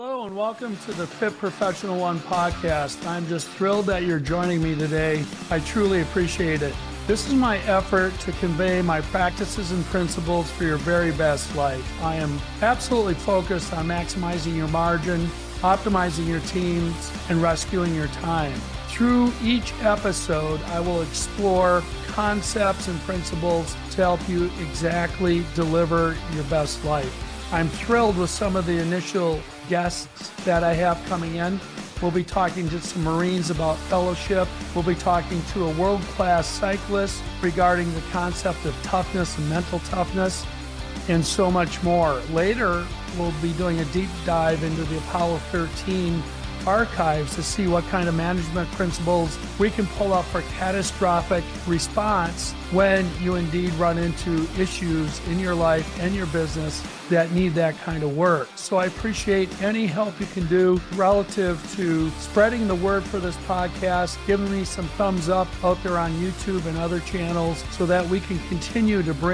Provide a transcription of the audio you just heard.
Hello and welcome to the Fit Professional One podcast. I'm just thrilled that you're joining me today. I truly appreciate it. This is my effort to convey my practices and principles for your very best life. I am absolutely focused on maximizing your margin, optimizing your teams, and rescuing your time. Through each episode, I will explore concepts and principles to help you exactly deliver your best life. I'm thrilled with some of the initial guests that I have coming in. We'll be talking to some Marines about fellowship. We'll be talking to a world class cyclist regarding the concept of toughness and mental toughness, and so much more. Later, we'll be doing a deep dive into the Apollo 13 archives to see what kind of management principles we can pull up for catastrophic response when you indeed run into issues in your life and your business that need that kind of work. So I appreciate any help you can do relative to spreading the word for this podcast, giving me some thumbs up out there on YouTube and other channels so that we can continue to bring